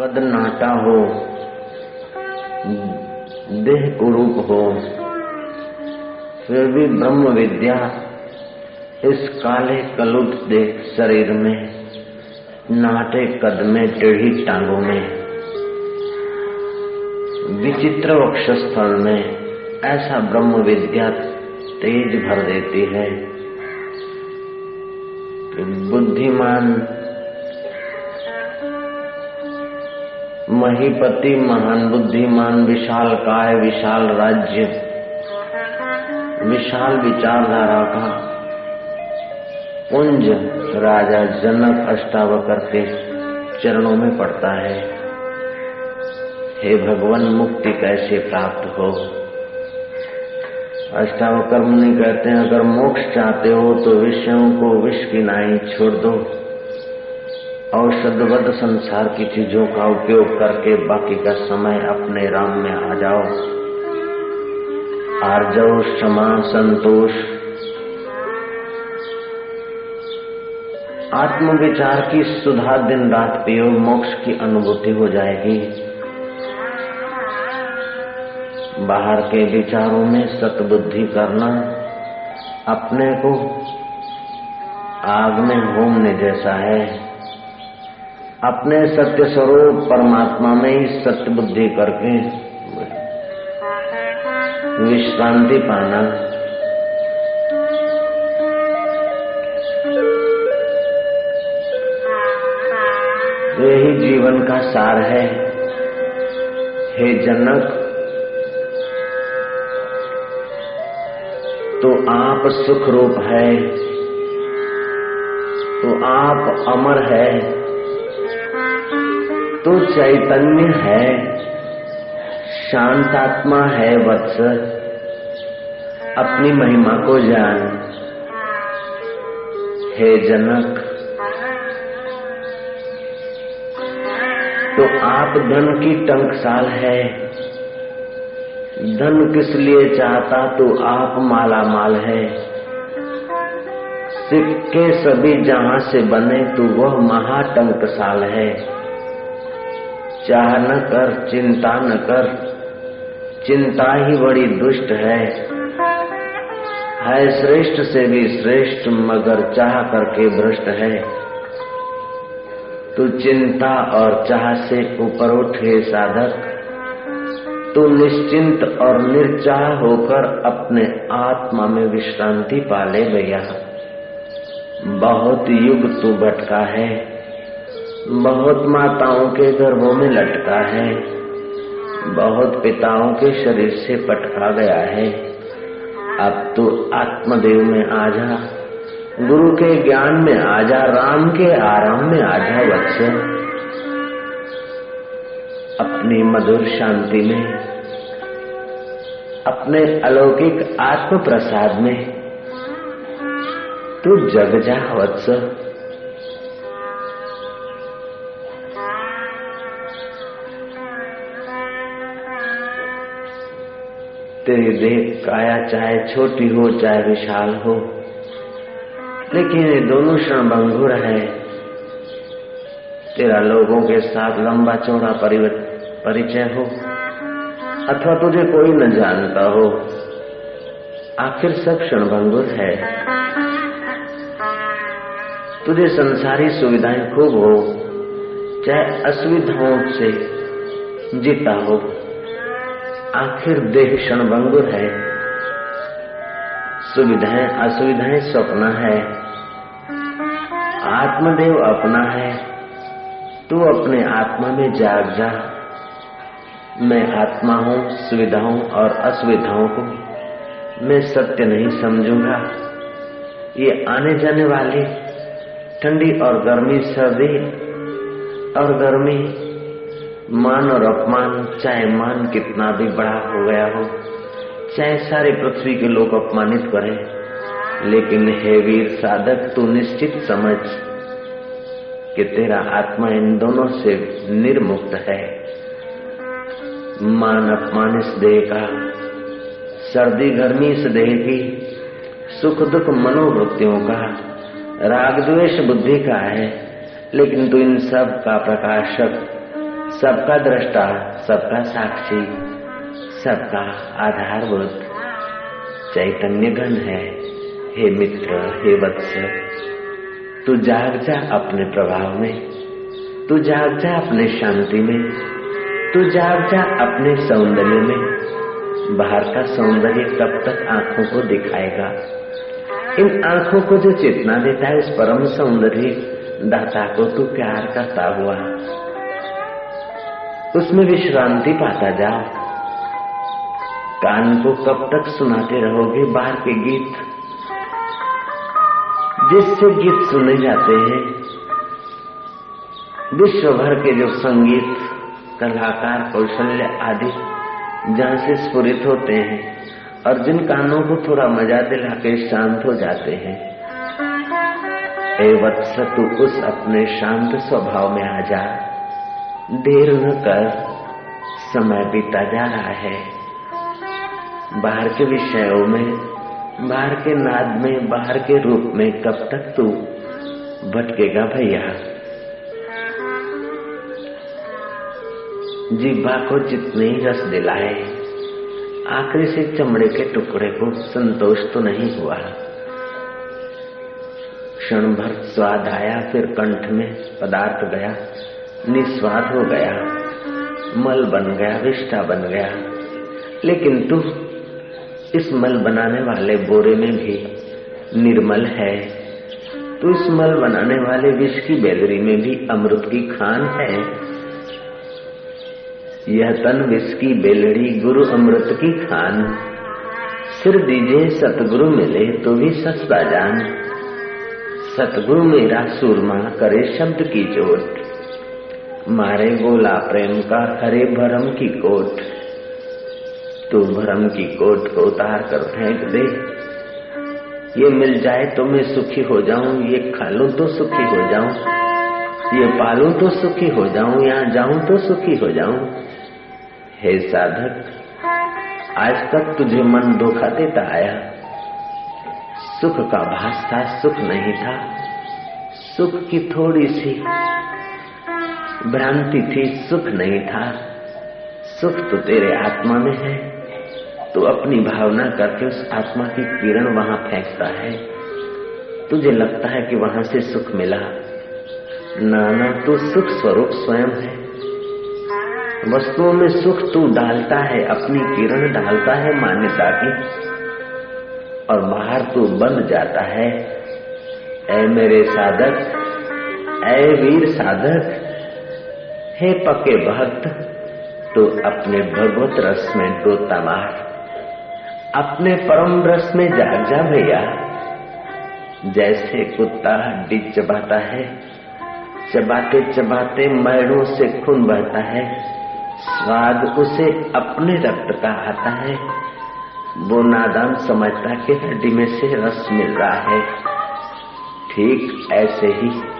कद नाटा हो, देह कुरूप हो, फिर भी ब्रह्म विद्या इस काले कलुत देह शरीर में, नाटे कद में, टेढ़ी टांगों में, विचित्र वक्षस्थल में ऐसा ब्रह्म विद्या तेज भर देती है बुद्धिमान महीपति महान बुद्धिमान, विशाल काय, विशाल राज्य। विशाल विचारधारा का पुंज राजा जनक अष्टावकर के चरणों में पड़ता है। हे भगवान, मुक्ति कैसे प्राप्त हो? अष्टावकर मुनि कहते हैं, अगर मोक्ष चाहते हो तो विषयों को विष की नाई छोड़ दो। औषधवद संसार की चीज़ों का उपयोग करके बाकी का समय अपने राम में आ जाओ। आर्जव, क्षमा, संतोष। आत्म विचार की सुधा दिन रात पियो, मोक्ष की अनुभूति हो जाएगी। बाहर के विचारों में सतबुद्धि करना, अपने को आग में होमने जैसा है। अपने सत्य स्वरूप परमात्मा में ही सत्य बुद्धि करके विश्रांति पाना। यही जीवन का सार है। हे जनक तो आप सुख रूप है। तो आप अमर है। तू चैतन्य है, शांतात्मा है वत्स। अपनी महिमा को जान। हे जनक तो आप धन की टंकसाल है। धन किस लिए चाहता तो आप माला माल है। सिक्के सभी जहाँ से बने तो वह महाटंकसाल है। चाह न कर, चिंता न कर। चिंता ही बड़ी दुष्ट है। है श्रेष्ठ से भी श्रेष्ठ, मगर चाह करके भ्रष्ट है। तू चिंता और चाह से ऊपर उठे साधक। तू निश्चिंत और निर्चाह होकर अपने आत्मा में विश्रांति पाले भैया। बहुत युग तू भटका है। बहुत माताओं के गर्भों में लटका है। बहुत पिताओं के शरीर से पटका गया है। अब तो आत्मदेव में आ जा गुरु के ज्ञान में आ जा राम के आराम में आ जा वत्स अपनी मधुर शांति में, अपने अलौकिक आत्म प्रसाद में, तू जग जा वत्स तेरी देह काया चाहे, छोटी हो, चाहे विशाल हो। लेकिन ये दोनों क्षण भंगुर है। तेरा लोगों के साथ लंबा चौड़ा परिचय हो, अथवा तुझे कोई न जानता हो। आखिर सब क्षण भंगुर है। तुझे संसारी सुविधाएँ खूब हो, चाहे असुविधाओं से जीता हो। आखिर देह क्षण है। सुविधाएँ, असुविधाएँ स्वप्न है। आत्मदेव अपना है। तू अपने आत्मा में जाग जा। मैं आत्मा हूँ, सुविधाओं और असुविधाओं को मैं सत्य नहीं समझूँगा। ये आने जाने वाली ठंडी और गर्मी सर्दी और गर्मी मान और अपमान, चाहे मान कितना भी बड़ा हो गया हो, चाहे सारे पृथ्वी के लोग अपमानित करें, लेकिन हे वीर साधक, तू निश्चित समझ कि तेरा आत्मा इन दोनों से निर्मुक्त है। मान अपमान इस देह का, सर्दी गर्मी इस देह की, सुख दुख मनोवृत्तियों का, राग द्वेष बुद्धि का है, लेकिन तू इन सब का प्रकाशक सबका दृष्टा, सबका साक्षी, सबका आधारभूत। चैतन्य घन है, हे मित्र, हे वत्स। तू जाग जा अपने प्रभाव में, तू जाग जा अपने शांति में, तू जाग जा अपने सौंदर्य में। बाहर का सौंदर्य कब तक आँखों को दिखाएगा? इन आँखों को जो चेतना देता है उस परम सौंदर्य दाता को तू प्यार करता हुआ उसमें विश्रांति पाता जाओ कान को कब तक सुनाते रहोगे बाहर के गीत? जिससे गीत सुने जाते हैं। विश्व भर के जो संगीत, कलाकार, कौशल्य आदि, जहाँ से स्फुरित होते हैं और जिन कानों को थोड़ा मज़ा दिला के शांत हो जाते हैं। ए वत्स तू उस अपने शांत स्वभाव में आ जा। देर न कर समय बीता जा रहा है। बाहर के विषयों में, बाहर के नाद में, बाहर के रूप में कब तक तू भटकेगा भैया? जीवा को जितने ही रस दिलाए, आखिरी से चमड़े के टुकड़े को संतोष तो नहीं हुआ। क्षण भर स्वाद आया, फिर कंठ में पदार्थ गया। निस्वाद हो गया, मल बन गया विष्टा बन गया। लेकिन तू इस मल बनाने वाले बोरे में भी निर्मल है। तो इस मल बनाने वाले विष की बेलरी में भी अमृत की खान है। यह तन विष की बेलड़ी गुरु अमृत की खान। सिर दीजिए, सतगुरु मिले तो भी सस्ता जान। सतगुरु मेरा सुरमा करे शब्द की चोट मारे गोला प्रेम का हरे भरम की कोट। तू भरम की कोट को उतार कर फेंक दे। ये मिल जाए तो मैं सुखी हो जाऊँ, ये खा लू तो सुखी हो जाऊँ। ये पालू तो सुखी हो जाऊँ यहाँ जाऊँ तो सुखी हो जाऊँ। हे साधक, आज तक तुझे मन धोखा देता आया। सुख का भास था सुख नहीं था। सुख की थोड़ी सी भ्रांति थी, सुख नहीं था। सुख तो तेरे आत्मा में है। तू अपनी भावना करके उस आत्मा की किरण वहाँ फेंकता है। तुझे लगता है कि वहाँ से सुख मिला। नाना तो सुख स्वरूप स्वयं है। वस्तुओं में सुख तू डालता है, अपनी किरण डालता है मान्यता की। और बाहर तू बन जाता है। ऐ मेरे साधक, ऐ वीर साधक। हे पके भक्त तो अपने भगवत रस में डोता मार। अपने परम रस में जाग जा भैया। जैसे कुत्ता हड्डी चबाता है, चबाते चबाते मैड़ों से खून बहता है। स्वाद उसे अपने रक्त का आता है। वो नादान समझता कि हड्डी में से रस मिल रहा है। ठीक ऐसे ही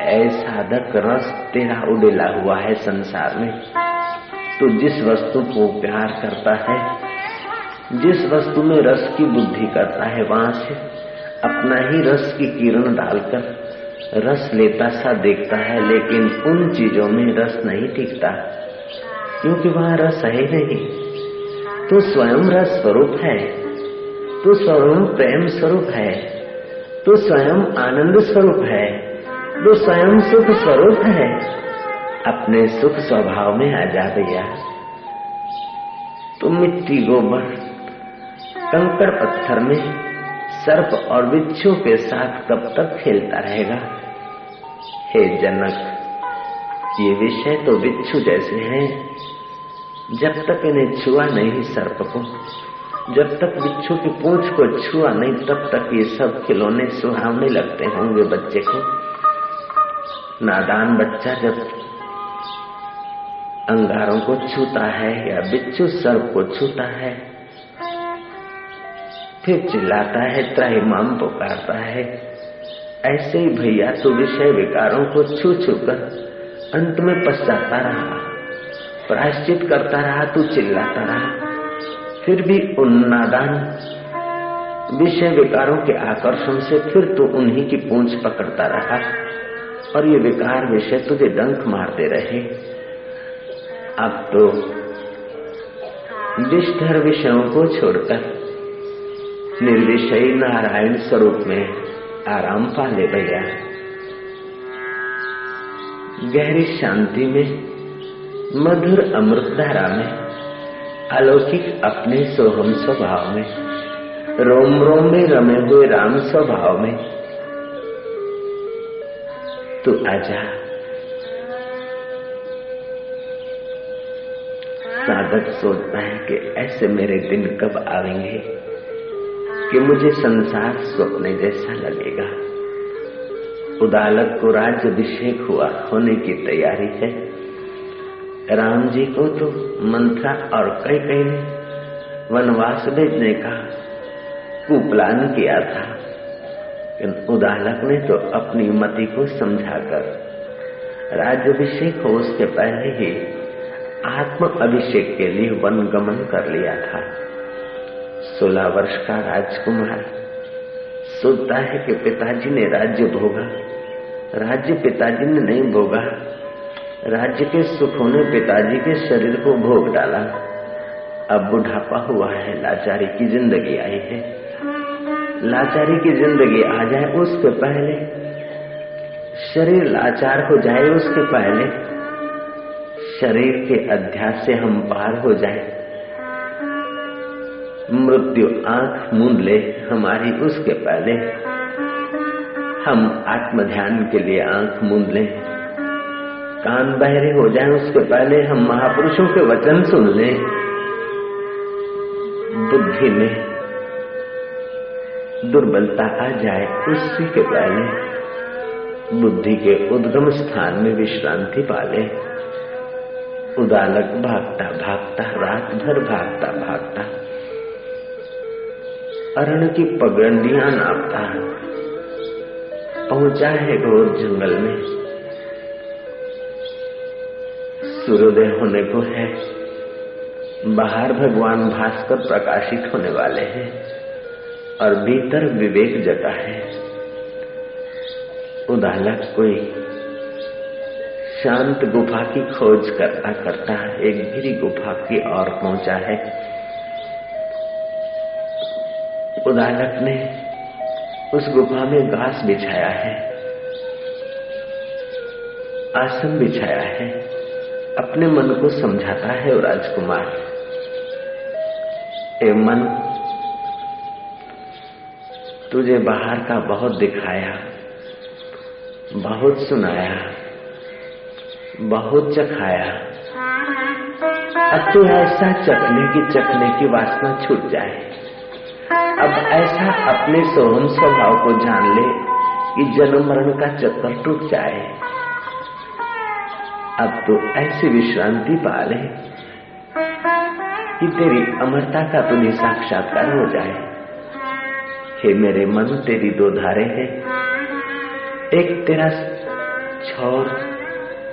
ऐसा साधक रस तेरा उड़ेला हुआ है संसार में। तो जिस वस्तु को प्यार करता है, जिस वस्तु में रस की बुद्धि करता है, वहाँ से अपना ही रस की किरण डालकर रस लेता सा देखता है, लेकिन उन चीज़ों में रस नहीं टिकता। क्योंकि वहाँ रस है नहीं। तू स्वयं रस स्वरूप है, तू स्वयं प्रेम स्वरूप है, तू स्वयं आनंद स्वरूप है। तू स्वयं सुख स्वरूप है, अपने सुख स्वभाव में आ जा भैया। तू मिट्टी गोबर, कंकड़ पत्थर में सर्प और बिच्छू के साथ कब तक खेलता रहेगा? हे जनक, ये विषय तो बिच्छू जैसे हैं। जब तक इन्हें छुआ नहीं सर्प को, जब तक बिच्छू की पूंछ को छुआ नहीं, तब तक ये सब खिलौने सुहावने लगते होंगे बच्चे को। नादान बच्चा जब अंगारों को छूता है या बिच्छू सर्प को छूता है, फिर चिल्लाता है, त्राहिमाम पुकारता है, ऐसे ही भैया तो विषय विकारों को छू छू कर अंत में पश्चाता रहा, प्रायश्चित करता रहा, तू चिल्लाता रहा, फिर भी उन नादान विषय विकारों के आकर्षण से फिर तू उन्हीं की पूंछ पकड़ता रहा। और ये विकार विषय तुझे डंक मारते रहे। अब तो विष्ठर विषयों को छोड़कर निर्विषयी नारायण स्वरूप में आराम पा ले भैया। गहरी शांति में, मधुर अमृत धारा में, अलौकिक अपने सोहम स्वभाव में रोम रोम में रमे हुए राम स्वभाव में तू आजा साधक सोचता है कि ऐसे मेरे दिन कब आवेंगे कि मुझे संसार स्वप्न जैसा लगेगा। उदालक को राज्य अभिषेक हुआ होने की तैयारी है। राम जी को तो मंत्रा और कई कई ने वनवास भेजने का कुप्लान किया था। उदालक ने तो अपनी मति को समझाकर राज्यभिषेक हो उसके पहले ही आत्म अभिषेक के लिए वन गमन कर लिया था। सोलह वर्ष का राजकुमार सोचता है कि पिताजी ने राज्य भोगा। राज्य पिताजी ने नहीं भोगा। राज्य के सुखों ने पिताजी के शरीर को भोग डाला। अब बुढ़ापा हुआ है, लाचारी की ज़िंदगी आई है। लाचारी की ज़िंदगी आ जाए उसके पहले। शरीर लाचार हो जाए उसके पहले। शरीर के अध्यास से हम पार हो जाए। मृत्यु आँख मूंद ले हमारी उसके पहले। हम आत्म ध्यान के लिए आँख मूंद लें। कान बहरे हो जाए उसके पहले, हम महापुरुषों के वचन सुन लें। बुद्धि में दुर्बलता आ जाए उसी के पहले बुद्धि के उद्गम स्थान में विश्रांति पाले। उदालक भागता भागता रात भर भागता भागता। अरण की पगंडियाँ नापता। पहुँचा है घोर जंगल में। सूर्योदय होने को है। बाहर भगवान भास्कर प्रकाशित होने वाले हैं। और भीतर विवेक जता है। उदालक कोई शांत गुफा की खोज करता करता एक गिरी गुफा की ओर पहुँचा है। उदालक ने उस गुफा में घास बिछाया है। आसन बिछाया है। अपने मन को समझाता है राजकुमार। ए मन तुझे बाहर का बहुत दिखाया, बहुत सुनाया, बहुत चखाया। अब तो ऐसा चखने की चखने की वासना छूट जाए। अब ऐसा अपने सोहम स्वभाव को जान ले कि जन्म मरण का चक्कर टूट जाए। अब तो ऐसी विश्रांति पा ले कि तेरी अमरता का तुम्हें साक्षात्कार हो जाए। हे मेरे मन, तेरी दो धारे हैं। एक तेरा छोर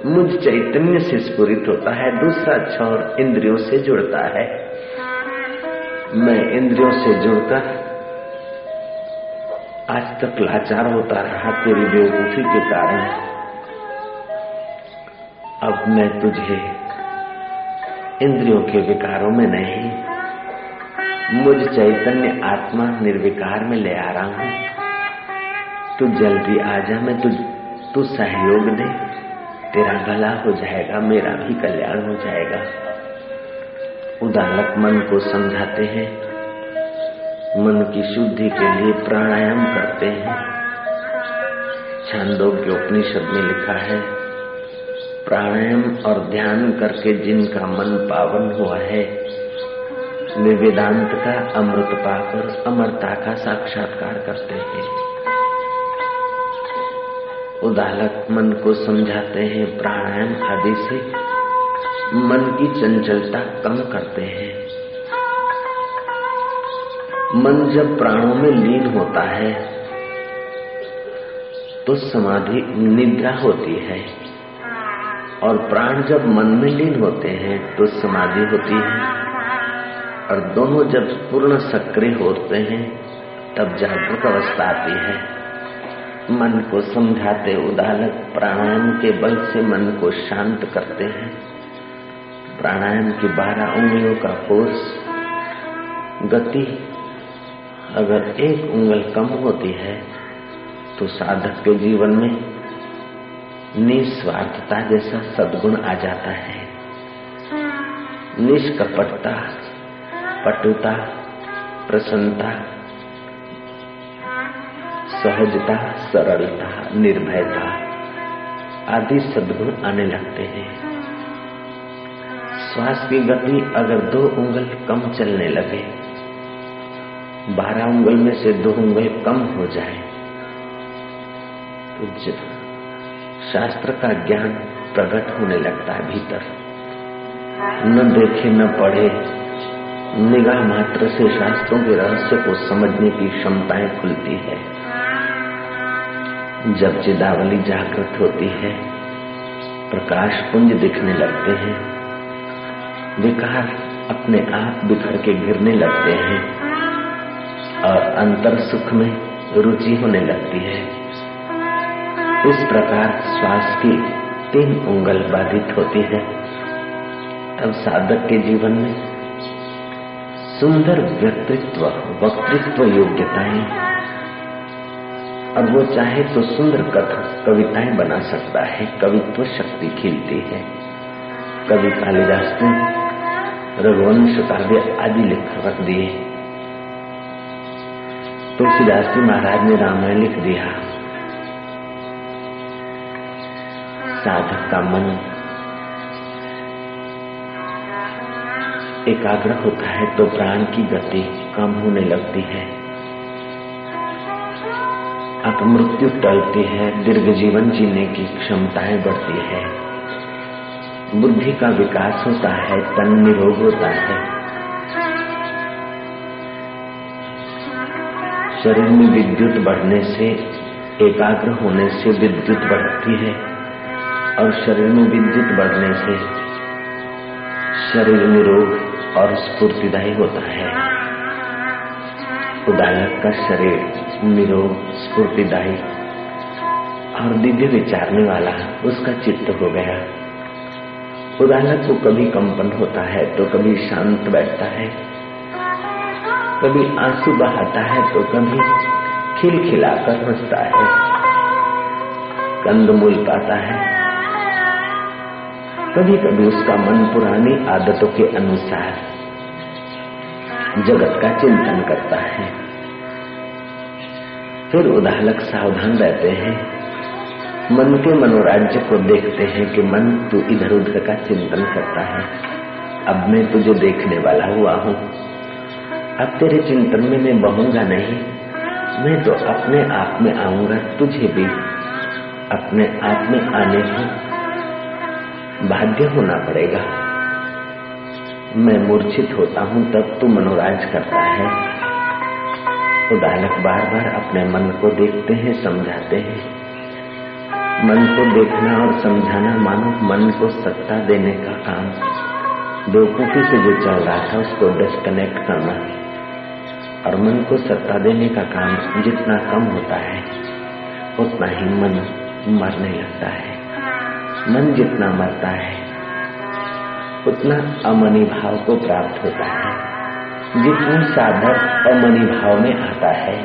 मुझ चैतन्य से स्फुरित होता है, दूसरा छोर इंद्रियों से जुड़ता है। मैं इंद्रियों से जुड़कर आज तक लाचार होता रहा तेरी बेवकूफ़ी के कारण। अब मैं तुझे इंद्रियों के विकारों में नहीं मुझ चैतन्य आत्मा निर्विकार में ले आ रहा हूँ। तू जल्दी आ जा, मैं तुझ, तू सहयोग दे। तेरा भला हो जाएगा, मेरा भी कल्याण हो जाएगा। उदालक मन को समझाते हैं। मन की शुद्धि के लिए प्राणायाम करते हैं। छंदोग्य उपनिषद में लिखा है, प्राणायाम और ध्यान करके जिनका मन पावन हुआ है वे वेदांत का अमृत पाकर, अमरता का साक्षात्कार करते हैं। उदालक मन को समझाते हैं, प्राणायाम आदि से मन की चंचलता कम करते हैं। मन जब प्राणों में लीन होता है तो समाधि निद्रा होती है। और प्राण जब मन में लीन होते हैं तो समाधि होती है। और दोनों जब पूर्ण सक्रिय होते हैं, तब जागृत अवस्था आती है। मन को समझाते उदालक प्राणायाम के बल से मन को शांत करते हैं। प्राणायाम की बारह उंगलियों का कोर्स। गति अगर एक उंगल कम होती है तो साधक के जीवन में निस्वार्थता जैसा सदगुण आ जाता है। निष्कपटता पटुता, प्रसन्नता, सहजता, सरलता, निर्भयता आदि सद्गुण आने लगते हैं। श्वास की गति अगर दो उंगल कम चलने लगे, बारह उंगल में से दो उंगल कम हो जाए तो शास्त्र का ज्ञान प्रकट होने लगता है भीतर। न देखे, न पढ़े निगाह मात्र से शास्त्रों के रहस्य को समझने की क्षमताएँ खुलती है। जब चिदावली जागृत होती है, प्रकाश पुंज दिखने लगते हैं। विकार अपने आप बिखर के गिरने लगते हैं और अंतर सुख में रुचि होने लगती है। इस प्रकार श्वास की तीन उंगल बाधित होती है। तब साधक के जीवन में सुंदर व्यक्तित्व, वक्तृत्व योग्यताएँ। अब वो चाहे तो सुंदर कथा कविताएँ बना सकता है, कवित्व शक्ति खिलती है। कवि कालिदास ने रघुवंश काव्य आदि लिख रख दिए। तुलसीदास जी महाराज ने रामायण लिख दिया। साधक का मन एकाग्र होता है तो प्राण की गति कम होने लगती है। मृत्यु टलती है, दीर्घ जीवन जीने की क्षमताएँ बढ़ती है। बुद्धि का विकास होता है, तन निरोग होता है। शरीर में विद्युत बढ़ने से, एकाग्र होने से विद्युत बढ़ती है और शरीर में विद्युत बढ़ने से शरीर निरोग और स्फूर्तिदायी होता है। उदालक का शरीर निरोग, स्फूर्तिदायी और दिव्य विचारने वाला उसका चित्त हो गया। उदाहरण को कभी कंपन होता है तो कभी शांत बैठता है। कभी आँसू बहाता है तो कभी खिलखिलाकर हंसता है। कंद मूल पाता है कभी कभी उसका मन पुरानी आदतों के अनुसार जगत का चिंतन करता है। फिर उदाहलक सावधान रहते हैं। मन के मनोराज्य को देखते हैं कि मन तू इधर उधर का चिंतन करता है। अब मैं तुझे देखने वाला हुआ हूँ। अब तेरे चिंतन में मैं बहूँगा नहीं। मैं तो अपने आप में आऊँगा, तुझे भी। अपने आप में आने को बाध्य होना पड़ेगा। मैं मूर्छित होता हूँ, तब तू मनोराज करता है। उदालक बार बार अपने मन को देखते हैं, समझाते हैं। मन को देखना और समझाना मानो मन को सत्ता देने का काम। बेवकूफ़ी से जो चल रहा था, उसको डिस्कनेक्ट करना। और मन को सत्ता देने का काम जितना कम होता है, उतना ही मन मरने लगता है। मन जितना मरता है, उतना अमनी भाव को प्राप्त होता है। जितना साधक अमनी भाव में आता है,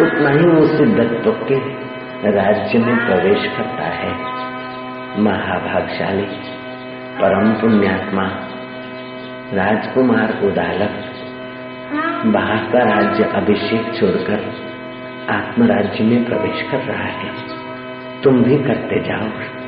उतना ही वो सिद्धत्व के राज्य में प्रवेश करता है। महाभागशाली, परम पुण्यात्मा, राजकुमार उदालक, बाहर का राज्य अभिषेक छोड़कर आत्मराज्य में प्रवेश कर रहा है। तुम भी करते जाओ।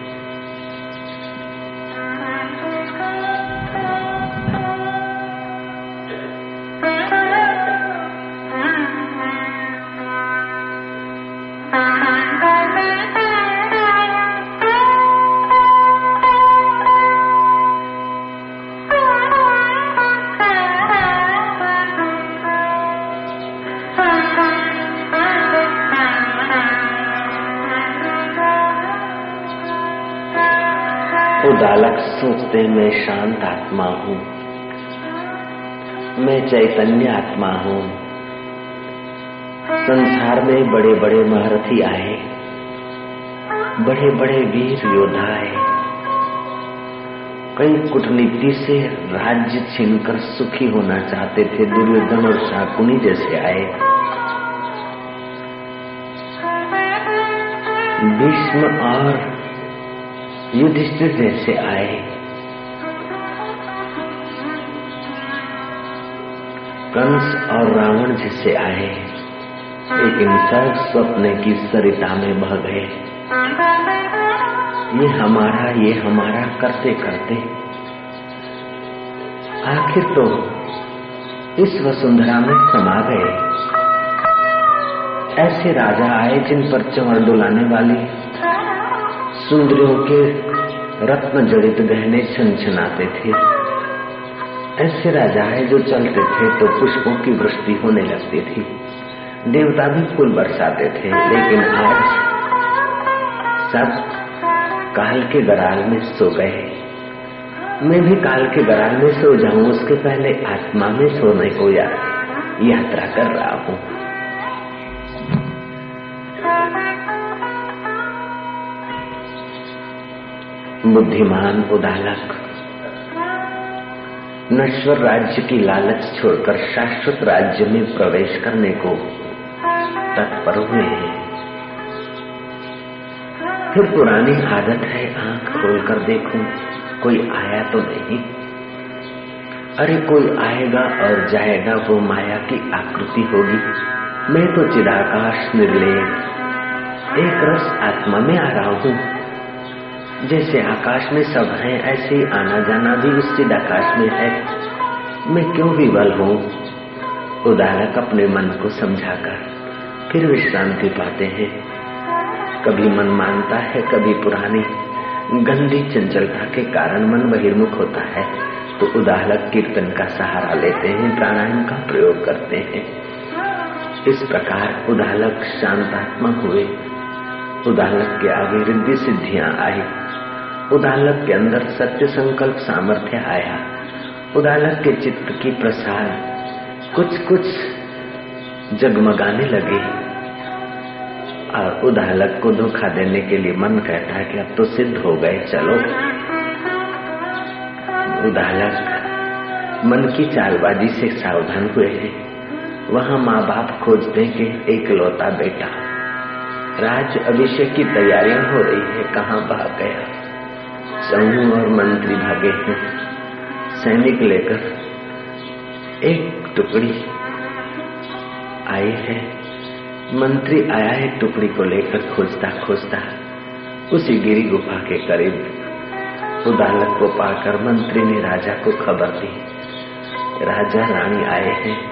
बालक सोचते मैं शांत आत्मा हूँ। मैं चैतन्य आत्मा हूँ। संसार में बड़े बड़े महारथी आए। बड़े बड़े वीर योद्धा आए। कई कूटनीति से राज्य छीनकर सुखी होना चाहते थे, दुर्योधन और शाकुनी जैसे आए। भीष्म और युधिष्ठिर जैसे आए। कंस और रावण जैसे आए लेकिन सब स्वप्न की सरिता में बह गए। ये हमारा ये हमारा करते करते आखिर तो इस वसुंधरा में समा गए। ऐसे राजा आए जिन पर चवर डुलाने वाली सुंदरियों के रत्न जड़ित गहने छनछनाते थे। ऐसे राजा है जो चलते थे तो पुष्पों की वृष्टि होने लगती थी। देवता भी फूल बरसाते थे, लेकिन आज सब काल के गराल में सो गए। मैं भी काल के गराल में सो जाऊँ, उसके पहले आत्मा में सोने को यात्रा कर रहा हूँ। बुद्धिमान उदालक। नश्वर राज्य की लालच छोड़कर शाश्वत राज्य में प्रवेश करने को तत्पर हुए हैं। फिर पुरानी आदत है आँख खोलकर देखूँ, कोई आया तो नहीं। अरे कोई आएगा और जाएगा वो माया की आकृति होगी। मैं तो चिदाकाश निर्ले एक रस आत्मा में आ रहा हूँ। जैसे आकाश में सब हैं, ऐसे आना जाना भी उस चिदाकाश में है। मैं क्यों विवल हूँ? उदालक अपने मन को समझाकर, फिर विश्रांति पाते हैं। कभी मन मानता है, कभी पुरानी। गंदी चंचलता के कारण मन बहिर्मुख होता है। तो उदाहलक कीर्तन का सहारा लेते हैं, प्राणायाम का प्रयोग करते हैं। इस प्रकार उदाहलक शांतात्मा हुए। उदाहलक के आगे रिद्धि सिद्धियाँ आई। उदाहलक के अंदर सत्य संकल्प सामर्थ्य आया। उदाहलक के चित्त की प्रसार कुछ कुछ जगमगाने लगे। और उदाहलक को धोखा देने के लिए मन कहता है कि अब तो सिद्ध हो गए, चलो। उदाहलक मन की चालबाजी से सावधान हुए हैं। वहाँ माँ बाप खोजते कि एक लौता बेटा। राज अभिषेक की तैयारियाँ हो रही है, कहाँ भाग गया? समूह और मंत्री भागे हैं। सैनिक लेकर एक टुकड़ी आई है। मंत्री आया है टुकड़ी को लेकर खोजता खोजता। उसी गिरी गुफा के करीब उदालक को पाकर मंत्री ने राजा को खबर दी। राजा, रानी आए हैं।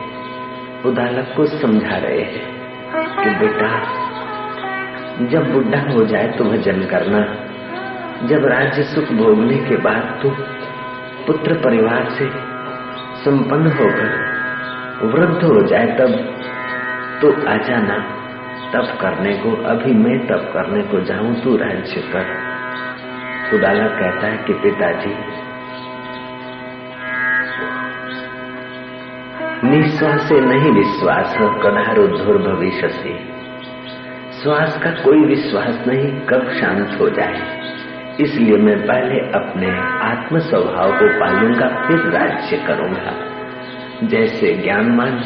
उदालक को समझा रहे हैं कि बेटा, जब बुढ़ा हो जाए तो भजन करना जब राज्य सुख भोगने के बाद तू पुत्र परिवार से संपन्न होकर वृद्ध हो जाए तब तो आ जाना। तप करने को, अभी मैं तप करने को जाऊँ तू राज्य कर। सुदाला कहता है कि पिताजी निश्वास से नहीं विश्वास हो कदार उद्धुर भविष्य से। श्वास का कोई विश्वास नहीं, कब शांत हो जाए। इसलिए मैं पहले अपने आत्म स्वभाव को पालूँगा, फिर राज्य करूँगा। जैसे ज्ञानमान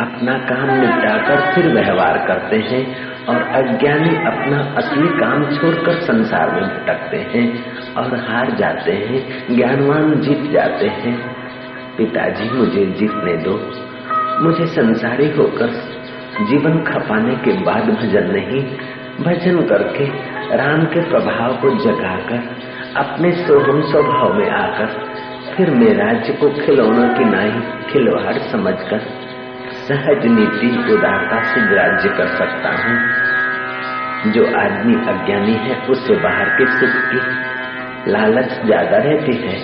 अपना काम निपटाकर फिर व्यवहार करते हैं और अज्ञानी अपना असली काम छोड़कर संसार में भटकते हैं और हार जाते हैं, ज्ञानवान जीत जाते हैं। पिताजी मुझे जीतने दो। मुझे संसारी होकर जीवन खपाने के बाद भजन नहीं भजन करके राम के प्रभाव को जगाकर, अपने सोहम स्वभाव में आकर, फिर मैं राज्य को खिलौनों की नाई खिलवाड़ समझकर, सहज नीति उदारता से ग्राह्य कर सकता हूँ। जो आदमी अज्ञानी है उससे बाहर के सुख की लालच ज़्यादा रहती है,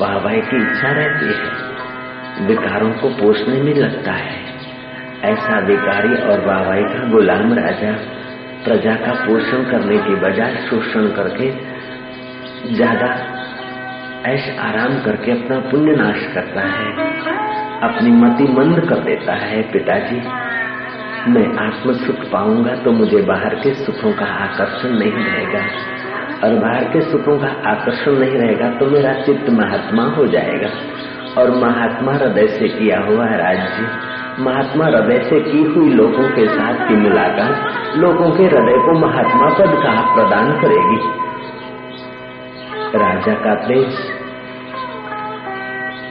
वाहवाही की इच्छा रहती है, विकारों को पोषने में लगता है। ऐसा विकारी और वाहवाही का गुलाम राजा प्रजा का पोषण करने के बजाय शोषण करके ज़्यादा ऐश आराम करके अपना पुण्य नाश करता है। अपनी मति मंद कर देता है पिताजी। मैं आत्म सुख पाऊँगा तो मुझे बाहर के सुखों का आकर्षण नहीं रहेगा। और बाहर के सुखों का आकर्षण नहीं रहेगा तो मेरा चित्त महात्मा हो जाएगा। और महात्मा हृदय से किया हुआ राज्य महात्मा हृदय से की हुई लोगों के साथ की मुलाकात, लोगों के हृदय को महात्मा पद का प्रदान करेगी। राजा का देश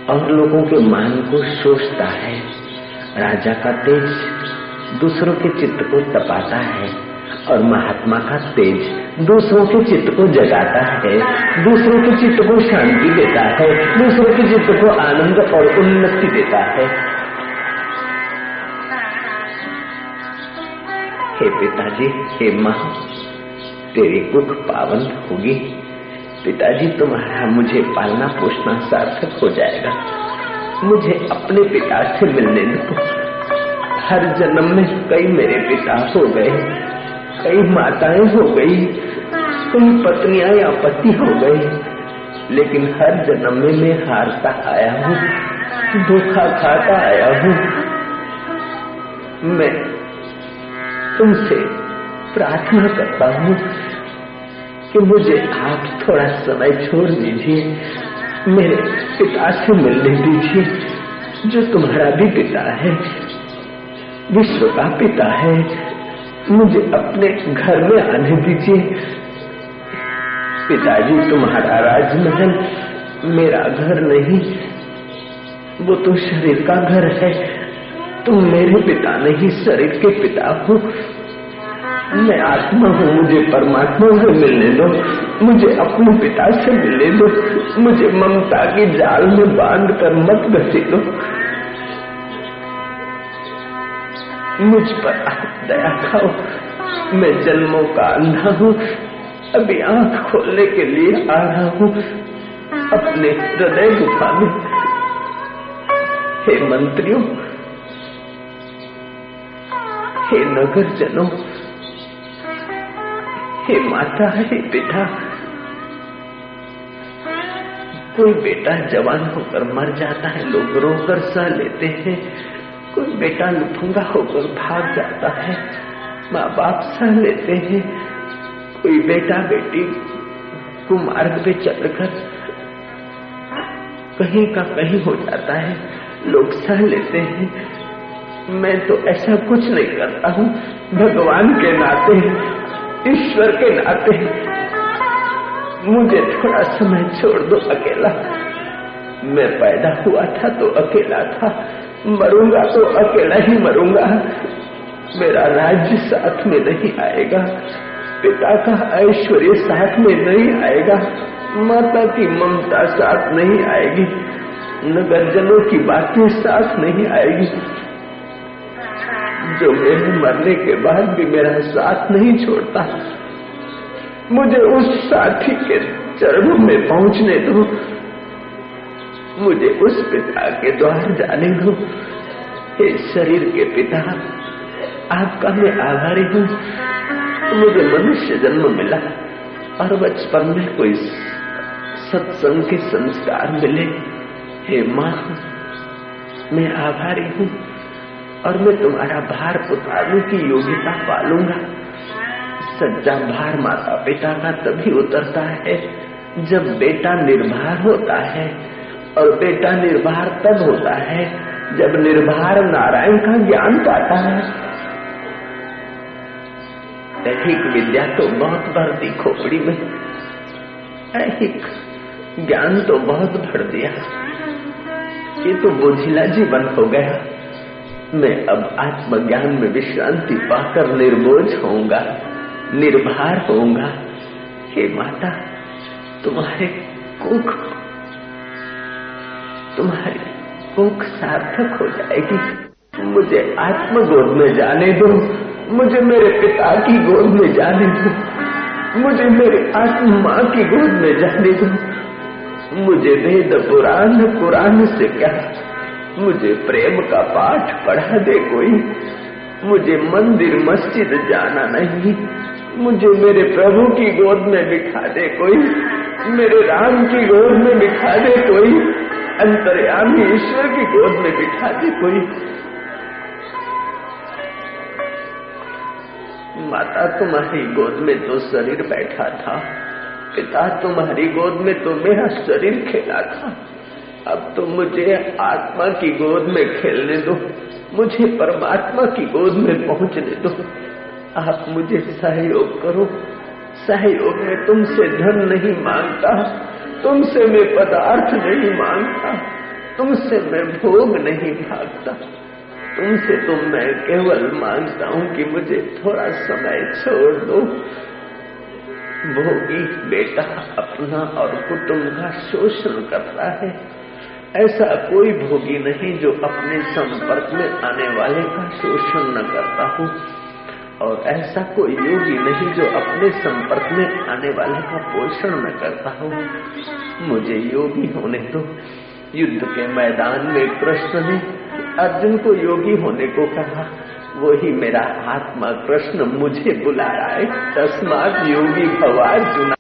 और लोगों के मान को सोचता है। राजा का तेज दूसरों के चित्त को तपाता है और महात्मा का तेज दूसरों के चित्त को जगाता है। दूसरों के चित्त को शांति देता है, दूसरों के चित्त को आनंद और उन्नति देता है। हे पिताजी, हे माँ, तेरी कुख पावन होगी। पिताजी, तुम्हारा मुझे पालना पोषना सार्थक हो जाएगा। मुझे अपने पिता से मिलने दो। हर जन्म में कई मेरे पिता हो गए, कई माताएँ हो गई, कई पत्नियाँ या पति हो गए, लेकिन हर जन्म में मैं हारता आया हूँ, धोखा खाता आया हूँ। मैं तुमसे प्रार्थना करता हूँ कि मुझे आप थोड़ा समय छोड़ दीजिए, मेरे पिता से मिलने दीजिए, जो तुम्हारा भी पिता है, विश्व का पिता है, मुझे अपने घर में आने दीजिए। पिताजी, तुम्हारा राजमहल मेरा घर नहीं, वो तो शरीर का घर है। तुम मेरे पिता नहीं, शरीर के पिता हो। मैं आत्मा हूँ, मुझे परमात्मा से मिलने दो। मुझे अपने पिता से मिलने दो। मुझे ममता की जाल में बाँध कर मत बचे दो मुझ पर दया खाओ। मैं जन्मों का अंधा हूँ। अभी आँख खोलने के लिए आ रहा हूँ। अपने हृदय गुफा में हे मंत्रियों हे नगर जनों, हे माता, हे पिता, कोई बेटा जवान होकर मर जाता है, लोग रोकर सह लेते हैं। कोई बेटा लुफंगा होकर भाग जाता है माँ बाप सह लेते हैं। कोई बेटा बेटी कुमार्ग पे चलकर कहीं का कहीं हो जाता है, लोग सह लेते हैं। मैं तो ऐसा कुछ नहीं करता हूँ। भगवान के नाते ईश्वर के नाते मुझे थोड़ा समय छोड़ दो अकेला। मैं पैदा हुआ था तो अकेला था। मरूँगा तो अकेला ही मरूँगा। मेरा राज्य साथ में नहीं आएगा। पिता का ऐश्वर्य साथ में नहीं आएगा। माता की ममता साथ नहीं आएगी। नगरजनों की बातें साथ नहीं आएगी। जो मेरे मरने के बाद भी मेरा साथ नहीं छोड़ता। मुझे उस साथी के चरणों में पहुँचने दो। मुझे उस पिता के द्वार जाने दो। हे शरीर के पिता, आपका मैं आभारी हूँ। मुझे मनुष्य जन्म मिला और बचपन में कोई सत्संग के संस्कार मिले। हे माँ, मैं आभारी हूँ। और मैं तुम्हारा भार उतारने की योग्यता पालूँगा। सच्चा भार माता पिता का तभी उतरता है, जब बेटा निर्भर होता है, और बेटा निर्भर तब होता है, जब निर्भर नारायण का ज्ञान पाता है। ऐहिक विद्या तो बहुत भरती खोपड़ी में। ऐहिक ज्ञान तो बहुत भर दिया। ये तो बोझिला जीवन हो गया। मैं अब आत्मज्ञान में विश्रांति पाकर निर्बोझ होऊँगा, निर्भर होऊँगा। हे माता, तुम्हारे कुख तुम्हारी भूख सार्थक हो जाएगी। मुझे आत्म गोद में जाने दो, मुझे मेरे पिता की गोद में जाने दो, मुझे मेरे आत्म माँ की गोद में जाने दो। मुझे वेद पुराण पुराण से क्या मुझे प्रेम का पाठ पढ़ा दे कोई। मुझे मंदिर मस्जिद जाना नहीं। मुझे मेरे प्रभु की गोद में बिठा दे कोई। मेरे राम की गोद में बिठा दे कोई। अंतर्यामी ईश्वर की गोद में बिठा दे कोई। माता तुम्हारी गोद में तो शरीर बैठा था। पिता तुम्हारी गोद में तो मेरा शरीर खेला था। अब तो मुझे आत्मा की गोद में खेलने दो। मुझे परमात्मा की गोद में पहुँचने दो। आप मुझे सहयोग करो। सहयोग में तुमसे धन नहीं माँगता। तुमसे मैं पदार्थ नहीं माँगता। तुमसे मैं भोग नहीं भागता। तुमसे तो मैं केवल माँगता हूँ कि मुझे थोड़ा समय छोड़ दो। भोगी बेटा अपना और कुटुंब का शोषण करता है। ऐसा कोई भोगी नहीं जो अपने संपर्क में आने वाले का शोषण न करता हो। और ऐसा कोई योगी नहीं जो अपने संपर्क में आने वाले का पोषण न करता हो। मुझे योगी होने दो। युद्ध के मैदान में कृष्ण ने अर्जुन को योगी होने को कहा। वही मेरा आत्मा कृष्ण मुझे बुला रहा है। तस्मात योगी भवार्जुना।